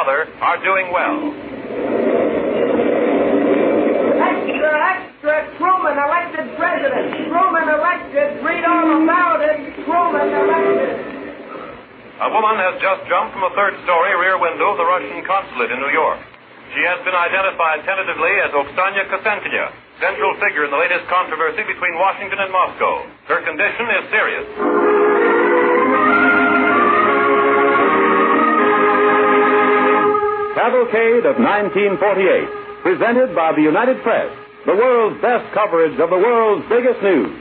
mother are doing well. Extra, extra. Truman elected president. Truman elected. Read all about it. Truman elected. A woman has just jumped from a third story rear window of the Russian consulate in New York. She has been identified tentatively as Oksana Kosenkina, central figure in the latest controversy between Washington and Moscow. Her condition is serious. Cavalcade of 1948, presented by the United Press, the world's best coverage of the world's biggest news.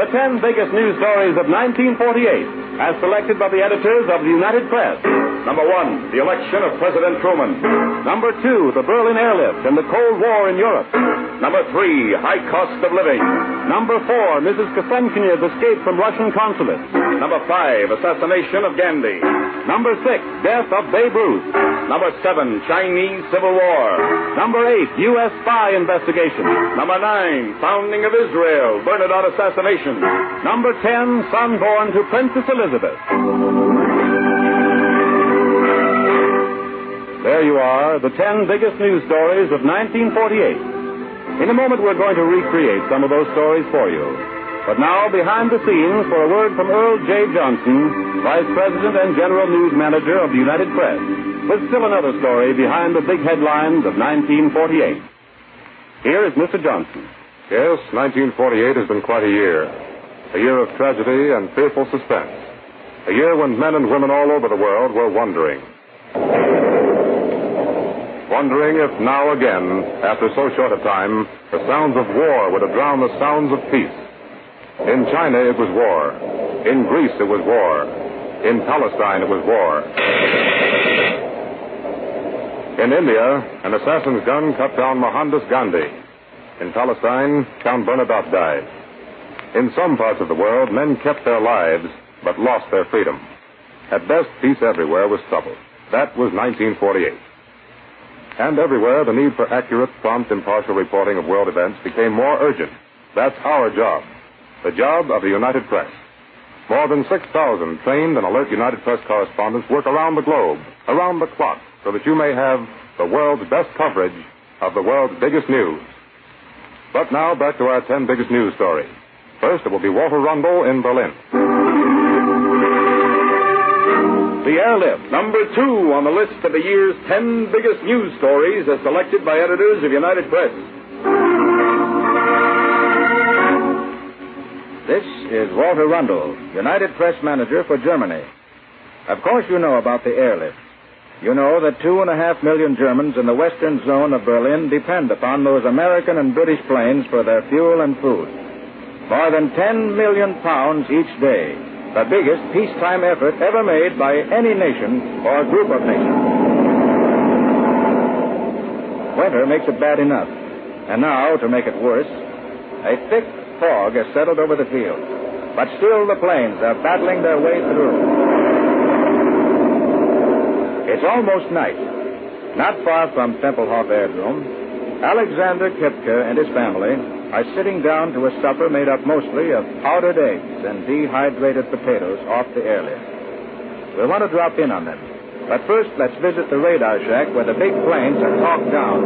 The 10 biggest news stories of 1948, as selected by the editors of the United Press. Number one, the election of President Truman. Number two, the Berlin airlift and the Cold War in Europe. Number three, high cost of living. Number four, Mrs. Kosenkina's escape from Russian consulate. Number five, assassination of Gandhi. Number six, death of Babe Ruth. Number seven, Chinese Civil War. Number eight, U.S. spy investigation. Number nine, founding of Israel, Bernadotte assassination. Number ten, son born to Princess Elizabeth. There you are, the ten biggest news stories of 1948. In a moment, we're going to recreate some of those stories for you. But now, behind the scenes, for a word from Earl J. Johnson, Vice President and General News Manager of the United Press, with still another story behind the big headlines of 1948. Here is Mr. Johnson. Yes, 1948 has been quite a year. A year of tragedy and fearful suspense. A year when men and women all over the world were wondering. Wondering if now again, after so short a time, the sounds of war would have drowned the sounds of peace. In China it was war. In Greece it was war. In Palestine it was war. In India, an assassin's gun cut down Mohandas Gandhi. In Palestine, Count Bernadotte died. In some parts of the world, men kept their lives, but lost their freedom. At best, peace everywhere was trouble. That was 1948. And everywhere, the need for accurate, prompt, impartial reporting of world events became more urgent. That's our job. The job of the United Press. More than 6,000 trained and alert United Press correspondents work around the globe, around the clock, so that you may have the world's best coverage of the world's biggest news. But now, back to our 10 biggest news stories. First, it will be Walter Rundle in Berlin. The airlift, number two on the list of the year's ten biggest news stories as selected by editors of United Press. This is Walter Rundle, United Press Manager for Germany. Of course, you know about the airlift. You know that two and a half million Germans in the western zone of Berlin depend upon those American and British planes for their fuel and food. More than 10 million pounds each day. The biggest peacetime effort ever made by any nation or group of nations. Winter makes it bad enough. And now, to make it worse, a thick fog has settled over the field. But still the planes are battling their way through. It's almost night. Not far from Tempelhof Aerodrome, Alexander Kipke and his family are sitting down to a supper made up mostly of powdered eggs and dehydrated potatoes off the airlift. We'll want to drop in on them. But first, let's visit the radar shack where the big planes are talked down.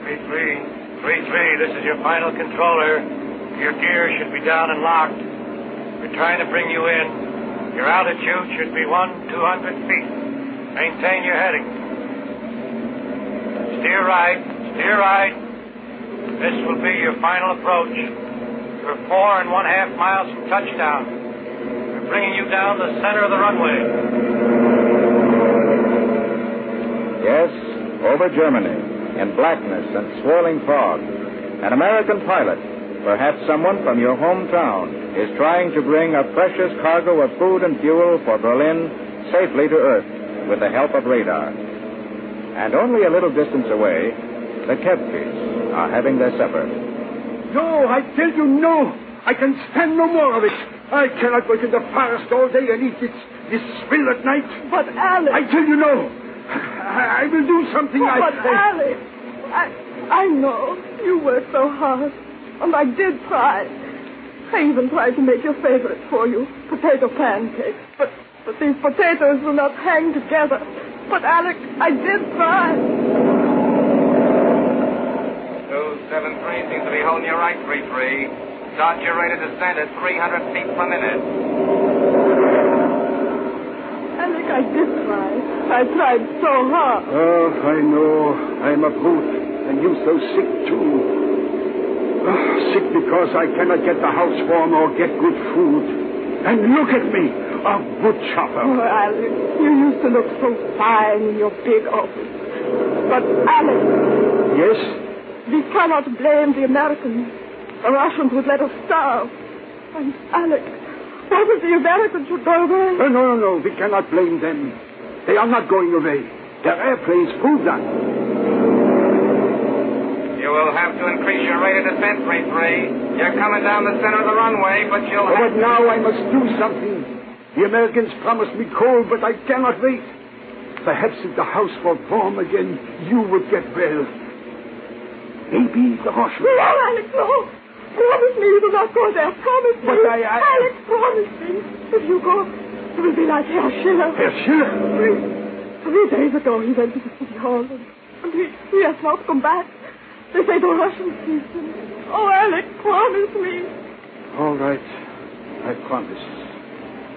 3-3, 3-3, this is your final controller. Your gear should be down and locked. We're trying to bring you in. Your altitude should be 1, 200 feet. Maintain your heading. Steer right, right. This will be your final approach. You're four and one half miles from touchdown. We're bringing you down the center of the runway. Yes, over Germany, in blackness and swirling fog, an American pilot, perhaps someone from your hometown, is trying to bring a precious cargo of food and fuel for Berlin safely to Earth with the help of radar. And only a little distance away, the Kepkes are having their supper. No, I tell you no. I can stand no more of it. I cannot work in the forest all day and eat this, this swill at night. But Alex. I tell you no. I, I will do something Oh, I but say. Alex, I, I know you work so hard, and I did try. I even tried to make your favorite for you, potato pancakes. But but these potatoes will not hang together. But Alex, I did try. 273 seems to be holding you right, 3-3. Start your rate of descent at 300 feet per minute. Alex, I did try. I tried so hard. Oh, I know. I'm a brute. And you so sick, too. Oh, sick because I cannot get the house warm or get good food. And look at me, a wood chopper. Oh, Alex, you used to look so fine in your big office. But, Alex, Yes? We cannot blame the Americans. The Russians would let us starve. And, Alex, what if the Americans should go away? Oh, no, no, no. We cannot blame them. They are not going away. Their airplanes prove that. You will have to increase your rate of descent, 3-3. You're coming down the center of the runway, but you'll Oh, have... but now I must do something. The Americans promised me coal, but I cannot wait. Perhaps if the house were warm again, you would get well. Maybe the Russians. No, Alex, no. Promise me you will not go there. Promise me. But I- I- Alex, promise me. If you go, it will be like Herr Schiller. Herr Schiller? Three, three days ago, he went to the city hall, and, and he, he has not come back. They say the Russians seized him. Oh, Alex, promise me. All right. I promise.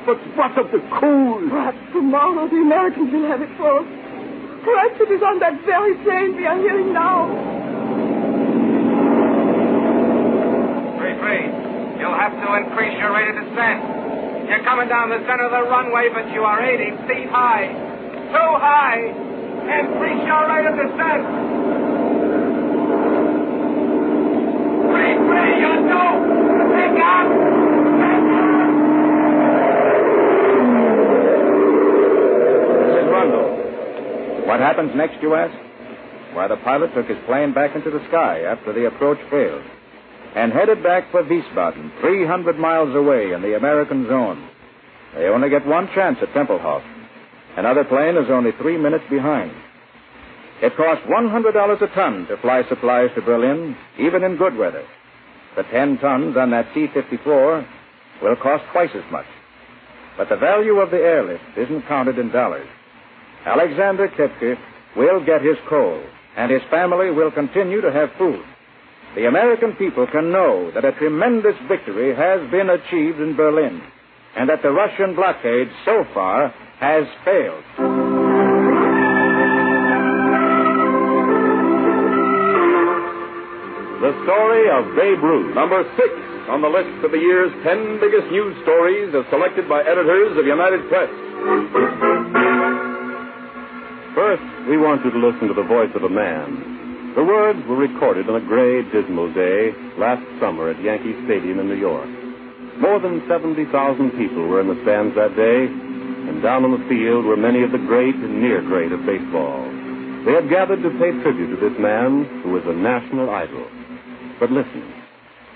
But what of the coal? Perhaps tomorrow the Americans will have it for us. Perhaps it is on that very plane we are hearing now. 3-3. You'll have to increase your rate of descent. You're coming down the center of the runway, but you are 80 feet high. Too high. Increase your rate of descent. 3-3, you're due. Pick up. What happens next, you ask? Why, the pilot took his plane back into the sky after the approach failed and headed back for Wiesbaden, 300 miles away in the American zone. They only get one chance at Tempelhof. Another plane is only three minutes behind. It costs $100 a ton to fly supplies to Berlin, even in good weather. The 10 tons on that C-54 will cost twice as much. But the value of the airlift isn't counted in dollars. Alexander Kepke will get his coal, and his family will continue to have food. The American people can know that a tremendous victory has been achieved in Berlin, and that the Russian blockade so far has failed. The story of Babe Ruth. Number six on the list of the year's ten biggest news stories as selected by editors of United Press. First, we want you to listen to the voice of a man. The words were recorded on a gray, dismal day last summer at Yankee Stadium in New York. More than 70,000 people were in the stands that day, and down on the field were many of the great and near great of baseball. They had gathered to pay tribute to this man who was a national idol. But listen.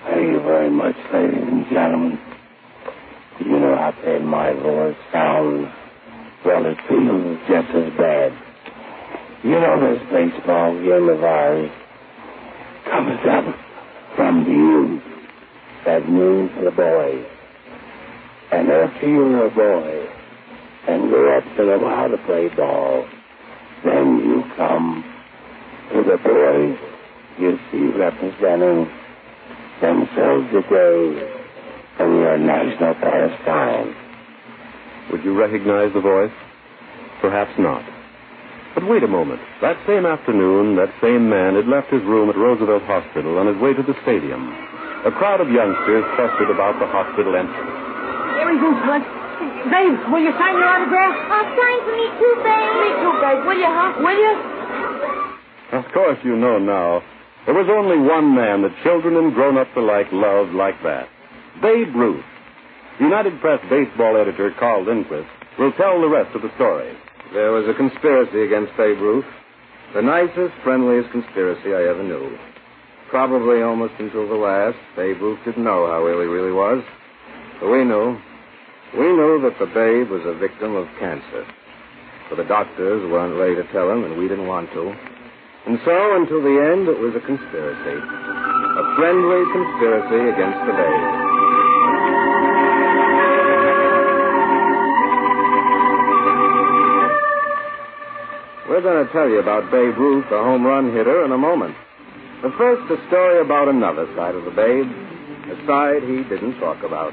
Thank you very much, ladies and gentlemen. You know how bad my voice sounds. Well, it feels just as bad. You know this baseball of ours comes up from the youth. That means the boys. And after you're a boy and grow up to know how to play ball, then you come to the boys you see representing themselves today in your national pastime. Would you recognize the voice? Perhaps not. But wait a moment. That same afternoon, that same man had left his room at Roosevelt Hospital on his way to the stadium. A crowd of youngsters clustered about the hospital entrance. Here we go, son. Babe, will you sign your autograph? I'll sign for me too, babe. Me too, babe. Will you, huh? Will you? Of course, you know now. There was only one man that children and grown-ups alike loved like that. Babe Ruth. United Press baseball editor Carl Lindquist will tell the rest of the story. There was a conspiracy against Babe Ruth. The nicest, friendliest conspiracy I ever knew. Probably almost until the last, Babe Ruth didn't know how ill he really was. But we knew. We knew that the babe was a victim of cancer. But the doctors weren't ready to tell him, and we didn't want to. And so, until the end, it was a conspiracy. A friendly conspiracy against the babe. We're going to tell you about Babe Ruth, the home run hitter, in a moment. But first, a story about another side of the Babe, a side he didn't talk about.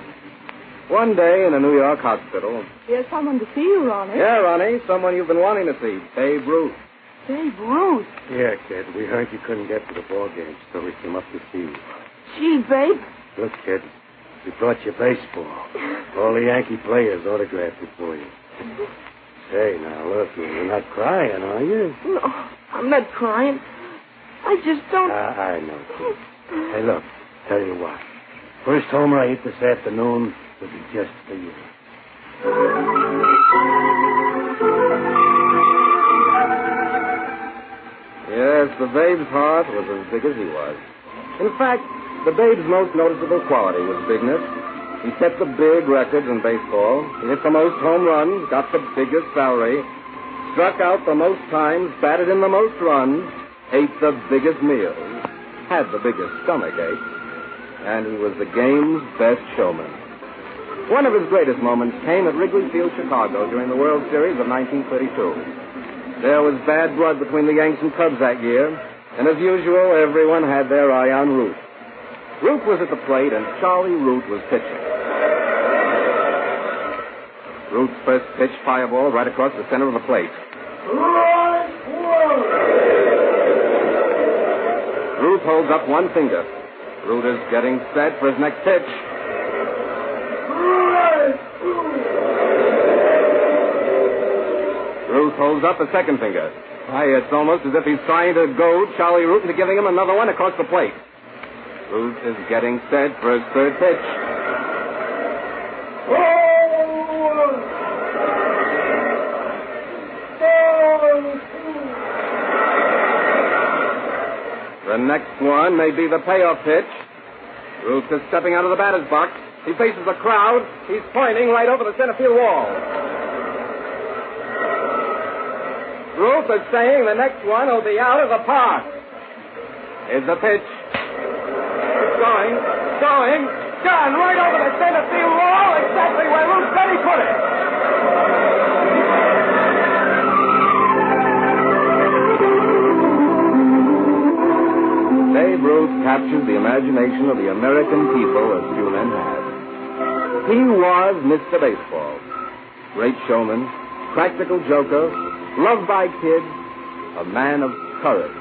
One day in a New York hospital. Here's someone to see you, Ronnie. Yeah, Ronnie, someone you've been wanting to see, Babe Ruth. Babe Ruth. Yeah, kid. We heard you couldn't get to the ball game, so we came up to see you. Gee, Babe. Look, kid, we brought you baseball. All the Yankee players autographed it for you. Say, now, look, you're not crying, are you? No, I'm not crying. I just don't. I, I know, kid. Hey, look, tell you what. First homer I hit this afternoon will be just for you. Yes, the babe's heart was as big as he was. In fact, the babe's most noticeable quality was bigness. He set the big records in baseball. He hit the most home runs, got the biggest salary, struck out the most times, batted in the most runs, ate the biggest meals, had the biggest stomach ache, and he was the game's best showman. One of his greatest moments came at Wrigley Field, Chicago, during the World Series of 1932. There was bad blood between the Yanks and Cubs that year, and as usual, everyone had their eye on Ruth. Ruth was at the plate, and Charlie Root was pitching. Root's first pitch, fireball, right across the center of the plate. Ruth holds up one finger. Root is getting set for his next pitch. Ruth holds up a second finger. Why, it's almost as if he's trying to goad Charlie Root into giving him another one across the plate. Root is getting set for his third pitch. The next one may be the payoff pitch. Ruth is stepping out of the batter's box. He faces the crowd. He's pointing right over the center field wall. Ruth is saying the next one will be out of the park. Is the pitch. It's going, going, gone right over the center field wall, exactly where Ruth said he put it. Captured the imagination of the American people as few men have. He was Mr. Baseball. Great showman, practical joker, loved by kids, a man of courage.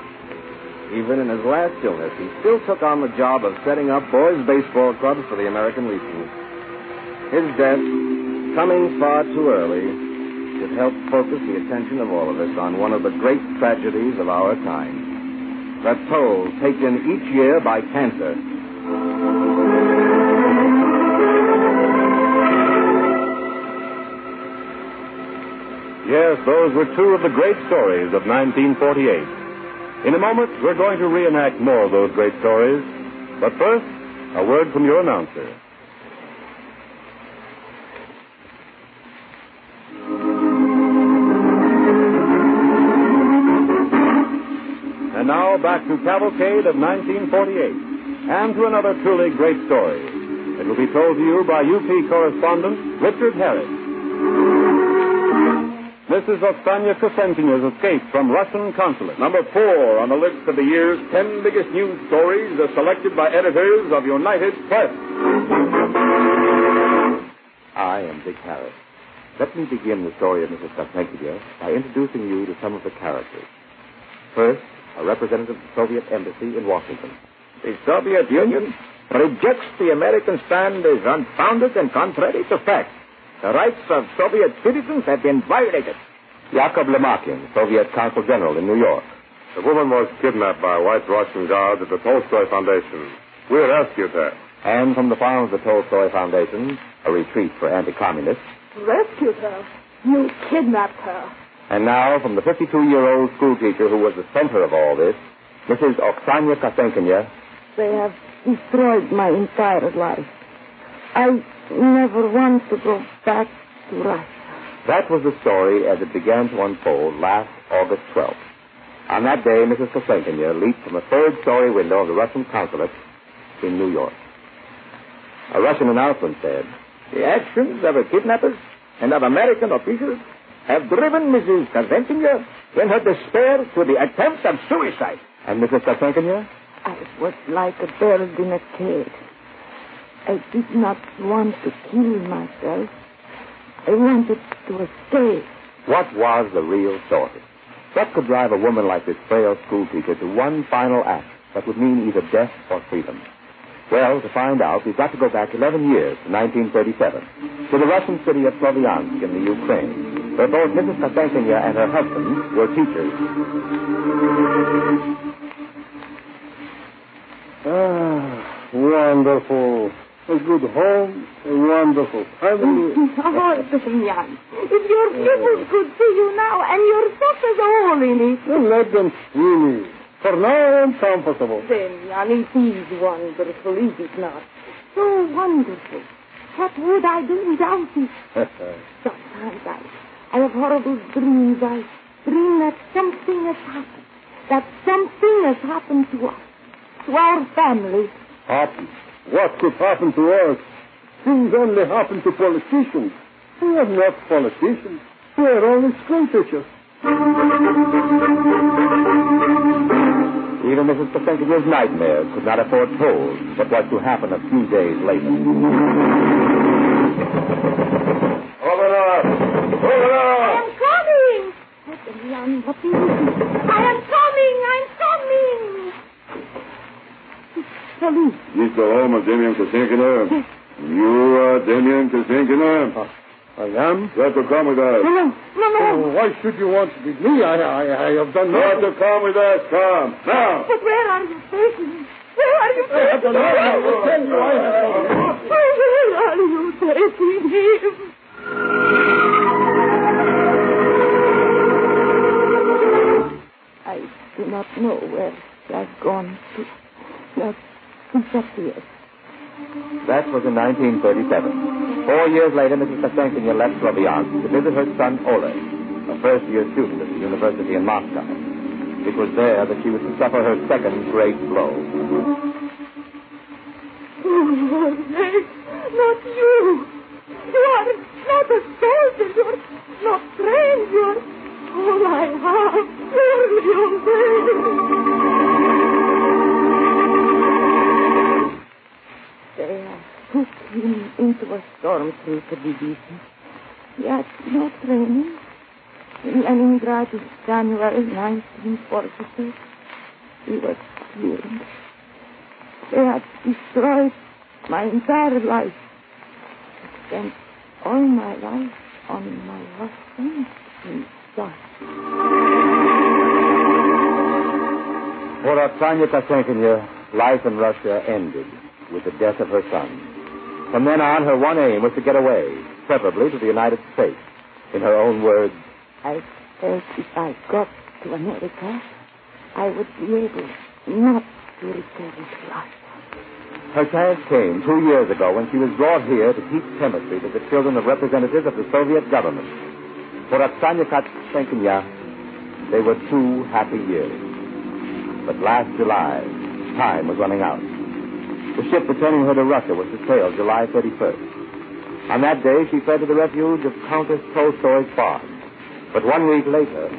Even in his last illness, he still took on the job of setting up boys' baseball clubs for the American Legion. His death, coming far too early, should help focus the attention of all of us on one of the great tragedies of our time. The toll taken each year by cancer. Yes, those were two of the great stories of 1948. In a moment, we're going to reenact more of those great stories. But first, a word from your announcer. Back to Cavalcade of 1948 and to another truly great story. It will be told to you by UP correspondent Richard Harris. Mrs. Oksana Kosenkina's escape from Russian consulate. Number four on the list of the year's ten biggest news stories as selected by editors of United Press. I am Dick Harris. Let me begin the story of Mrs. Kosenkina by introducing you to some of the characters. First, a representative of the Soviet Embassy in Washington. The Soviet Union rejects the American stand as unfounded and contrary to fact. The rights of Soviet citizens have been violated. Yakov Lomakin, Soviet Consul General in New York. The woman was kidnapped by white Russian guards at the Tolstoy Foundation. We rescued her. And from the farm of the Tolstoy Foundation, a retreat for anti-communists. Rescued her. You kidnapped her. And now, from the 52-year-old schoolteacher who was the center of all this, Mrs. Oksana Kosenkina. They have destroyed my entire life. I never want to go back to Russia. That was the story as it began to unfold last August 12th. On that day, Mrs. Kosenkina leaped from a third-story window of the Russian consulate in New York. A Russian announcement said, The actions of the kidnappers and of American officials have driven Mrs. Kosenkina in her despair to the attempt of suicide. And Mrs. Kosenkina? I was like a bird in a cage. I did not want to kill myself. I wanted to escape. What was the real story? What could drive a woman like this frail schoolteacher to one final act that would mean either death or freedom? Well, to find out, we've got to go back 11 years to 1937, to the Russian city of Sloviansk in the Ukraine, where both Mrs. Kosenkina and her husband were teachers. Ah, wonderful. A good home, a wonderful family. oh, Damian, if your pupils could see you now and your sauces all in it. Well, let them see me. For now, I'm comfortable. Damian, it is wonderful, is it not? So wonderful. What would I do without it? Sometimes I, I have horrible dreams. I dream that something has happened. That something has happened to us, to our family. Happen? What could happen to us? Things only happen to politicians. We are not politicians. We are only school teachers. Even Mrs. Kosenkina's nightmares could not have foretold what was to happen a few days later. Open up! Open I am coming! Damian, what is it? I am coming! I'm coming! Salut. This the home of Damian Kosenkina? You are Damian Kosenkina? Uh, I am? You have to come with us. No, no, no, no. Oh, why should you want to be me? I, I, I have done You have nothing. to come with us. Come. Now. But where are you taking me? Where are you I have taking done me? nothing. I will tell you I have done. Where are you taking him? Do not know where he has gone to. Has disappeared. That was in 1937. Four years later, Mrs. Kosenkina left Sloviansk to visit her son Oleg, a first-year student at the university in Moscow. It was there that she was to suffer her second great blow. Oh, Oleg, not you. You are not a soldier. You are not trained. You are have. Surely, Oleg. They put him into a storm stormtrooper division. He had no training. In Leningrad in January 1946, he was killed. They had destroyed my entire life. I spent all my life on my husband Russia. For Oksana Kosenkina, life in Russia ended with the death of her son. From then on, her one aim was to get away, preferably to the United States. In her own words, I felt if I got to America, I would be able not to return to Russia. her chance came two years ago when she was brought here to teach chemistry to the children of representatives of the Soviet government. For Oksana Kosenkina, they were two happy years. But last July, time was running out. The ship returning her to Russia was to sail July 31st. On that day, she fled to the refuge of Countess Tolstoy's farm. But one week later,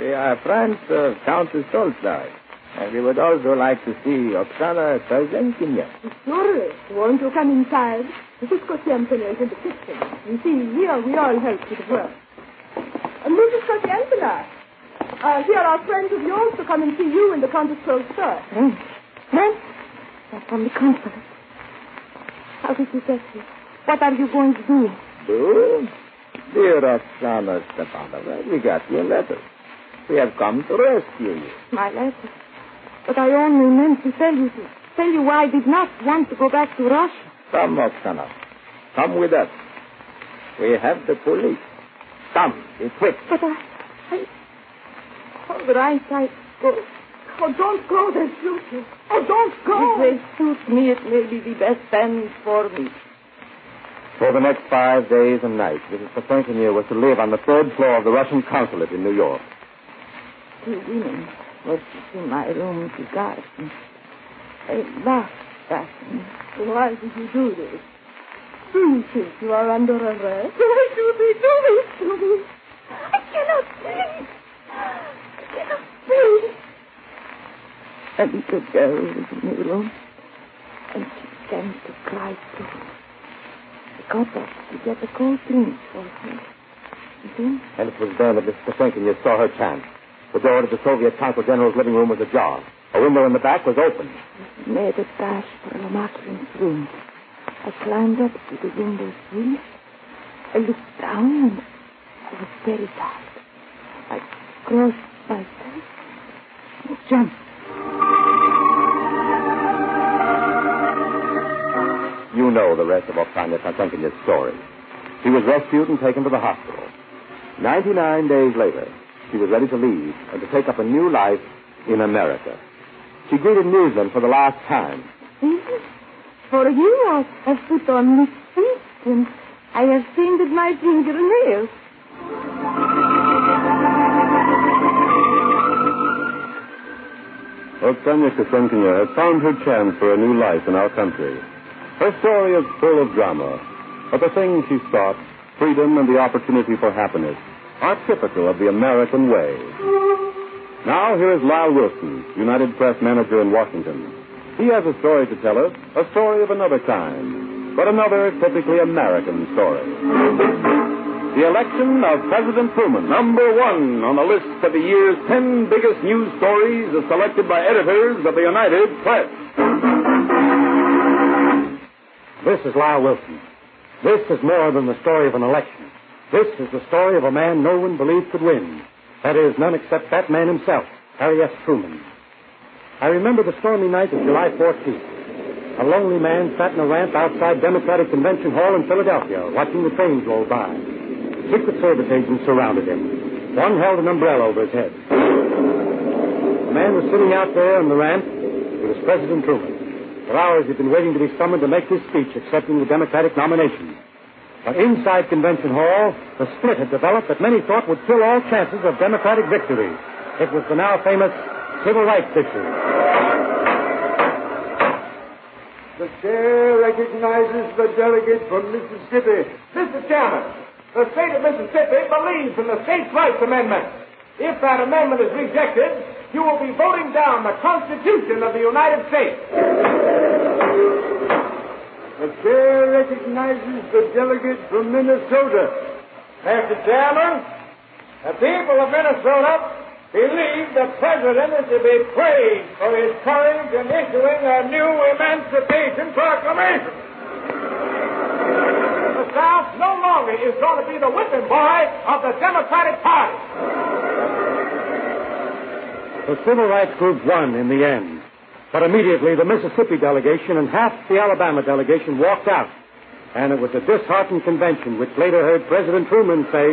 We are friends of Countess Tolstoy. And we would also like to see Oksana Kosenkina. Surely. Won't you come inside? Mrs. Kosenkina is in the kitchen. You see, here we all help with the work. Uh, Mrs. Kosenkina, uh, here are friends of yours to come and see you in the Countess Tolstoy. Friends? Friends? They're from the consulate. How did you get here? What are you going to do? Do? Dear Oksana Stepanova, we got your letter. We have come to rescue you. My letter. But I only meant to tell you to tell you why I did not want to go back to Russia. Come, Oksana. Come with us. We have the police. Come, be quick. But I, I all right, I go. Oh, don't go. They'll shoot you. Oh, don't go. If they shoot me, it may be the best end for me. For the next five days and nights, Mrs. Potemkin was to live on the third floor of the Russian consulate in New York. Two women were in my room to guard me. They laughed at me. Why did you do this? Do you are under arrest? Why do they do this to me? I cannot breathe. I cannot breathe. A little girl was in the room, and she began to cry too. I got up to get a cold drink for her. And then And it was then that Mrs. Potemkin saw her chance. The door to the Soviet Consul General's living room was ajar. A window in the back was open. I made a dash for Lomakin's room. I climbed up to the window sill. I looked down and it was very dark. I crossed myself and jumped. You know the rest of Oksana Potemkin's story. She was rescued and taken to the hospital. Ninety-nine days later, she was ready to leave and to take up a new life in America. She greeted newsmen for the last time. For you, I have put on lipstick and I have painted my fingernails. Oksana Kosenkina has found her chance for a new life in our country. Her story is full of drama, but the things she sought, freedom and the opportunity for happiness, are typical of the American way. Now, here is Lyle Wilson, United Press manager in Washington. He has a story to tell us, a story of another kind, but another typically American story. The election of President Truman. Number one on the list of the year's ten biggest news stories as selected by editors of the United Press. This is Lyle Wilson. This is more than the story of an election. This is the story of a man no one believed could win. That is, none except that man himself, Harry S. Truman. I remember the stormy night of July 14th. A lonely man sat in a ramp outside Democratic Convention Hall in Philadelphia, watching the trains roll by. Secret Service agents surrounded him. One held an umbrella over his head. The man was sitting out there on the ramp. It was President Truman. For hours he'd been waiting to be summoned to make his speech accepting the Democratic nomination. But inside Convention Hall, the split had developed that many thought would kill all chances of Democratic victory. It was the now famous civil rights issue. The chair recognizes the delegate from Mississippi. Mr. Chairman, the state of Mississippi believes in the States' Rights Amendment. If that amendment is rejected, you will be voting down the Constitution of the United States. The chair recognizes the delegate from Minnesota. Mr. Chairman, the people of Minnesota believe the President is to be praised for his courage in issuing a new Emancipation Proclamation. The South no longer is going to be the whipping boy of the Democratic Party. The civil rights group won in the end. But immediately the Mississippi delegation and half the Alabama delegation walked out. And it was a disheartened convention which later heard President Truman say,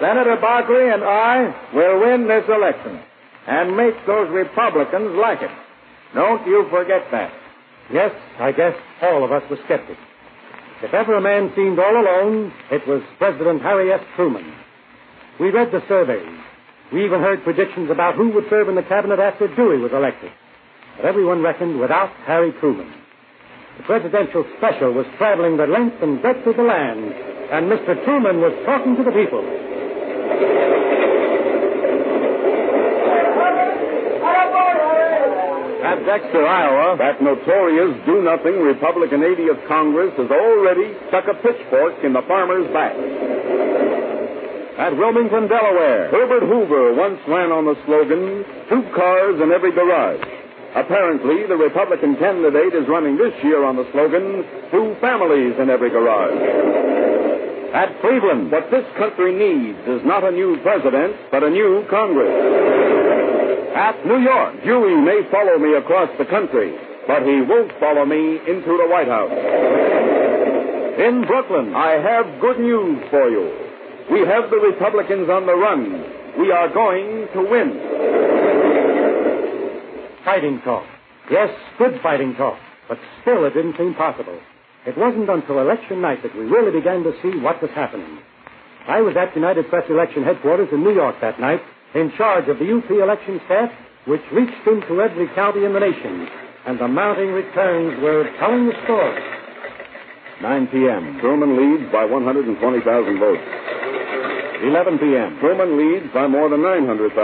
Senator Barkley and I will win this election and make those Republicans like it. Don't you forget that. Yes, I guess all of us were skeptics. If ever a man seemed all alone, it was President Harry S. Truman. We read the surveys. We even heard predictions about who would serve in the cabinet after Dewey was elected. But everyone reckoned without Harry Truman. The presidential special was traveling the length and breadth of the land, and Mr. Truman was talking to the people. At Dexter, Iowa, that notorious do-nothing Republican 80th Congress has already stuck a pitchfork in the farmer's back. At Wilmington, Delaware, Herbert Hoover once ran on the slogan, two cars in every garage. Apparently, the Republican candidate is running this year on the slogan, two families in every garage. At Cleveland, what this country needs is not a new president, but a new Congress. At New York, Dewey may follow me across the country, but he won't follow me into the White House. In Brooklyn, I have good news for you. We have the Republicans on the run, We are going to win. Fighting talk. Yes, good fighting talk. But still, it didn't seem possible. It wasn't until election night that we really began to see what was happening. I was at United Press election headquarters in New York that night, in charge of the UP election staff, which reached into every county in the nation, and the mounting returns were telling the story. 9 p.m. Truman leads by 120,000 votes. 11 p.m. Truman leads by more than 900,000.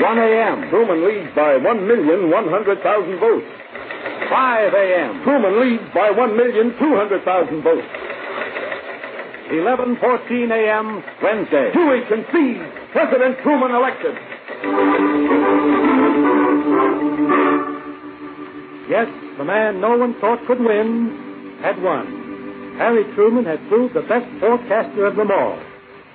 1 a.m. Truman leads by 1,100,000 votes. 5 a.m. Truman leads by 1,200,000 votes. 11:14 a.m. Wednesday. Dewey concedes President Truman elected. Yes, the man no one thought could win had won. Harry Truman had proved the best forecaster of them all.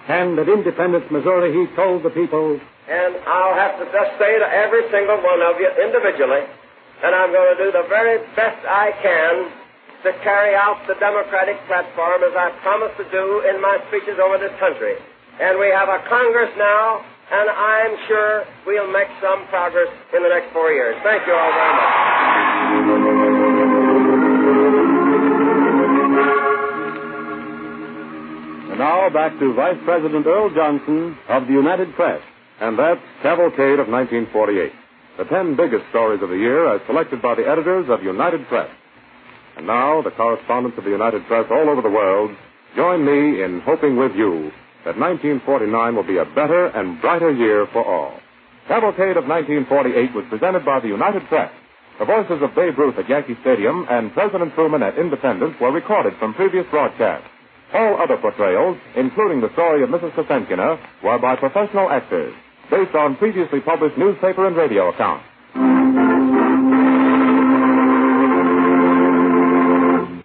And at Independence, Missouri, he told the people, And I'll have to just say to every single one of you individually that I'm going to do the very best I can to carry out the Democratic platform as I promised to do in my speeches over this country. And we have a Congress now, and I'm sure we'll make some progress in the next four years. Thank you all very much. Now back to Vice President Earl Johnson of the United Press. And that's Cavalcade of 1948. The ten biggest stories of the year as selected by the editors of United Press. And now, the correspondents of the United Press all over the world join me in hoping with you that 1949 will be a better and brighter year for all. Cavalcade of 1948 was presented by the United Press. The voices of Babe Ruth at Yankee Stadium and President Truman at Independence were recorded from previous broadcasts. All other portrayals, including the story of Mrs. Kosenkina, were by professional actors, based on previously published newspaper and radio accounts.